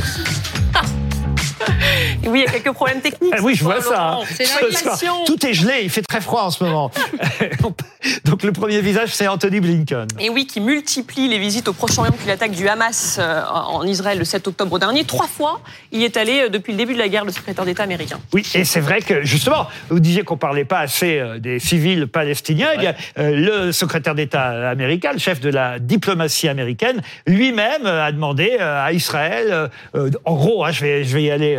Yes. Oui, il y a quelques problèmes techniques. Ah oui, je vois ça. hein. C'est. Tout est gelé, il fait très froid en ce moment. Donc le premier visage, c'est Anthony Blinken. Et oui, qui multiplie les visites au Proche-Orient depuis l'attaque du Hamas euh, en Israël le 7 octobre dernier. Trois fois, il est allé euh, depuis le début de la guerre, le secrétaire d'État américain. Oui, et c'est vrai que justement, vous disiez qu'on parlait pas assez euh, des civils palestiniens. A euh, le secrétaire d'État américain, le chef de la diplomatie américaine, lui-même a demandé à Israël, en gros, hein, je vais je vais y aller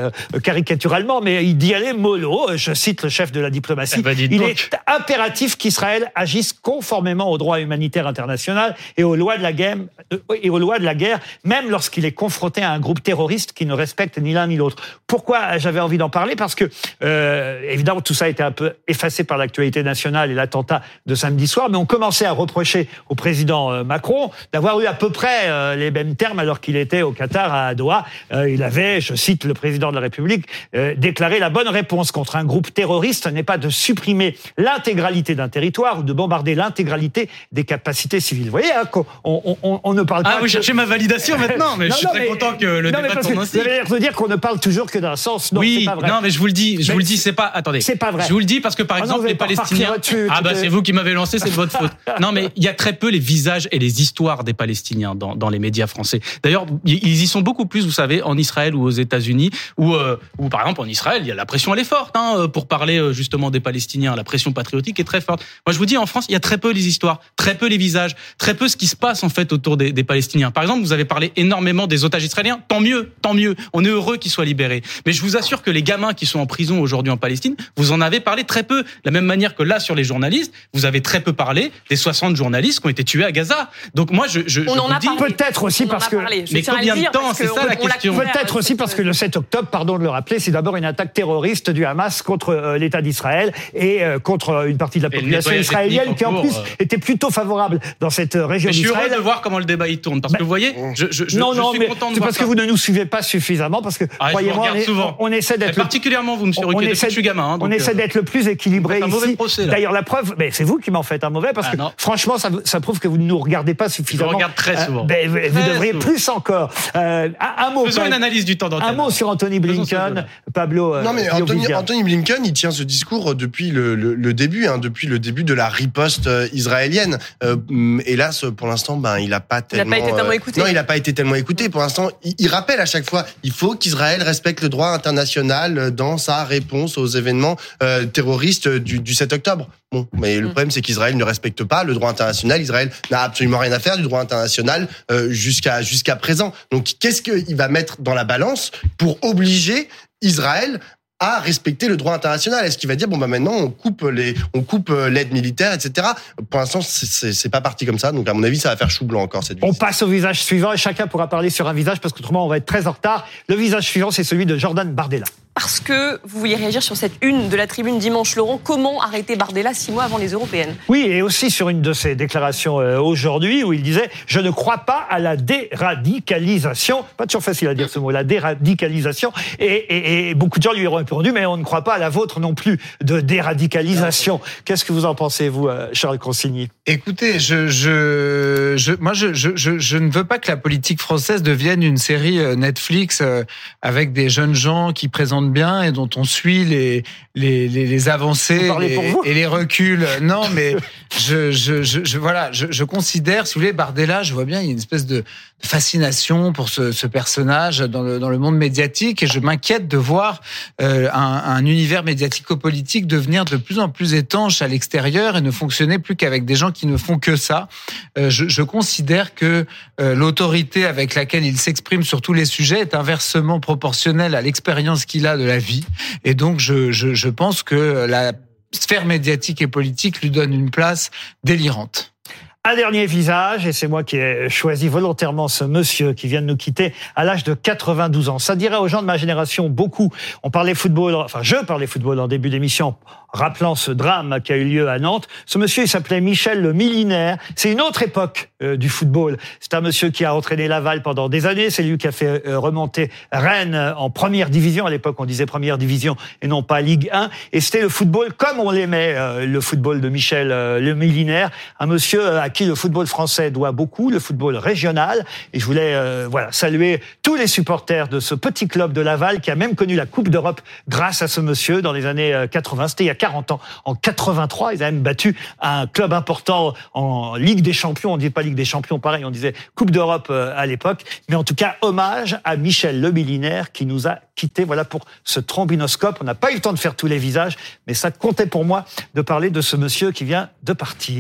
caricaturalement, mais il dit aller mollo. Je cite le chef de la diplomatie. Eh ben, il donc. est impératif qu'Israël agisse conformément au droit humanitaire international et aux lois de la guerre, euh, et aux lois de la guerre, même lorsqu'il est confronté à un groupe terroriste qui ne respecte ni l'un ni l'autre. Pourquoi j'avais envie d'en parler? Parce que euh, évidemment tout ça a été un peu effacé par l'actualité nationale et l'attentat de samedi soir, mais on commençait à reprocher au président euh, Macron d'avoir eu à peu près les mêmes termes alors qu'il était au Qatar à Doha. Il avait, je cite le président de la République, euh, déclaré la bonne réponse contre un groupe terroriste n'est pas de supprimer l'intégralité d'un territoire ou de bombarder l'intégralité des capacités civiles. Vous voyez, hein, on, on- on ne parle Ah, pas. vous que- cherchez ma validation maintenant, mais Non, je suis non, très mais- content que le non, mais débat parce tourne ainsi. Vous dire qu'on ne parle toujours que d'un sens. Non, oui, pas vrai. non, mais je vous le dis, je Mais vous le dis, c'est pas. Attendez, c'est pas vrai. Je vous le dis parce que par Ah exemple vous les Palestiniens. Ah bah c'est vous qui m'avez lancé, c'est de votre faute. Non, mais il y a très peu les visages et les histoires des Palestiniens dans, dans les médias français. D'ailleurs, ils ils y sont beaucoup plus, vous savez, en Israël ou aux États-Unis, où, euh, où par exemple en Israël, il y a la pression, elle est forte, hein, euh, pour parler euh, justement des Palestiniens. La pression patriotique est très forte. Moi, je vous dis, en France, il y a très peu les histoires, très peu les visages, très peu ce qui se passe en fait autour des, des Palestiniens. Par exemple, vous avez parlé énormément des otages israéliens. Tant mieux, tant mieux. On est heureux qu'ils soient libérés. Mais je vous assure que les gamins qui sont en prison aujourd'hui en Palestine, vous en avez parlé très peu. De la même manière que là, sur les journalistes, vous avez très peu parlé des 60 journalistes qui ont été tués à Gaza. Donc moi, je, je, On je en vous a dis, parlé. Peut-être aussi On en parce a que. Mais combien de temps C'est ça, la on l'a question. Peut-être euh, aussi parce que le 7 octobre, pardon de le rappeler, c'est d'abord une attaque terroriste du Hamas contre euh, l'État d'Israël et euh, contre contre une partie de la population israélienne qui en cours, plus euh. était plutôt favorable dans cette euh, région Mais je suis heureux d'Israël. de voir comment le débat il tourne parce que vous voyez, je, je, je, non, je non, suis mais content de c'est voir parce ça. que vous ne nous suivez pas suffisamment, parce que Ah, je croyez-moi, on, essaie d'être particulièrement vous, Monsieur on Ruquier, depuis que je suis gamin. hein, on essaie euh, d'être le plus équilibré ici. D'ailleurs, la preuve, mais c'est vous qui m'en faites un mauvais parce Ah, que non. franchement, ça, ça prouve que vous ne nous regardez pas suffisamment. regarde très Euh, souvent. ben, vous devriez souvent. plus encore. Euh, un, un mot. Faisons une analyse du temps d'antenne. Un mot sur Anthony ce Blinken. Pablo. euh, Non mais Anthony, Blinken, il tient ce discours depuis le, le- le début, hein, depuis le début de la riposte euh, israélienne. Euh, hum, hélas, pour l'instant, ben il a pas Il a tellement. pas été tellement euh, écouté. Non, il a pas été tellement écouté. Pour l'instant, il, il rappelle à chaque fois, il faut qu'Israël respecte le droit international euh, dans sa réponse aux événements euh, terroristes du, du 7 octobre. Bon, mais le Mm. problème, c'est qu'Israël ne respecte pas le droit international. Israël n'a absolument rien à faire du droit international euh, jusqu'à jusqu'à présent. Donc, qu'est-ce qu'il va mettre dans la balance pour obliger Israël à respecter le droit international Est-ce qu'il va dire bon bah maintenant on coupe les on coupe euh, l'aide militaire etc. Pour l'instant c'est- pas parti comme ça donc à mon avis ça va faire chou blanc encore cette On passe au visage suivant et chacun pourra parler sur un visage parce qu'autrement on va être très en retard. Le visage suivant, c'est celui de Jordan Bardella. Parce que vous vouliez réagir sur cette une de la tribune dimanche, Laurent. Comment arrêter Bardella six mois avant les européennes? Oui, et aussi sur une de ses déclarations euh, aujourd'hui où il disait Je ne crois pas à la déradicalisation. Pas toujours facile à dire ce mot, la déradicalisation. Et, et- et beaucoup de gens lui ont répondu Mais on ne croit pas à la vôtre non plus de déradicalisation. Qu'est-ce que vous en pensez, vous, euh, Charles Consigny? Écoutez, je, je, je, moi, je, je, je, je ne veux pas que la politique française devienne une série euh, Netflix avec des jeunes gens qui présentent bien et dont on suit les, les, les, avancées vous et les reculs. Non, mais je, je, je, voilà, je, considère, si vous voulez, Bardella, je vois bien, il y a une espèce de fascination pour ce, ce personnage dans le, dans le monde médiatique et je m'inquiète de voir euh, un, un univers médiatico-politique devenir de plus en plus étanche à l'extérieur et ne fonctionner plus qu'avec des gens qui ne font que ça. Euh, je, considère que euh, l'autorité avec laquelle il s'exprime sur tous les sujets est inversement proportionnelle à l'expérience qu'il a de la vie. Et donc, je, je pense que la sphère médiatique et politique lui donne une place délirante. Un dernier visage, et c'est moi qui ai choisi volontairement ce monsieur qui vient de nous quitter à l'âge de 92 ans. Ça dirait aux gens de ma génération beaucoup. On parlait football, enfin je parlais football en début d'émission rappelant ce drame qui a eu lieu à Nantes. Ce monsieur, il s'appelait Michel le Millénaire. C'est une autre époque euh, du football. C'est un monsieur qui a entraîné Laval pendant des années. C'est lui qui a fait euh, remonter Rennes en première division. À l'époque, on disait première division et non pas Ligue 1. Et c'était le football comme on l'aimait, euh, le football de Michel le Millénaire. Un monsieur qui le football français doit beaucoup, le football régional. Et je voulais voilà saluer tous les supporters de ce petit club de Laval qui a même connu la Coupe d'Europe grâce à ce monsieur dans les années 80. C'était il y a 40 ans. En 83, ils avaient même battu un club important en Ligue des Champions. On dit pas Ligue des Champions, pareil, on disait Coupe d'Europe euh, à l'époque. Mais en tout cas, hommage à Michel Le Millinaire qui nous a quittés. Voilà pour ce trombinoscope. On n'a pas eu le temps de faire tous les visages, mais ça comptait pour moi de parler de ce monsieur qui vient de partir.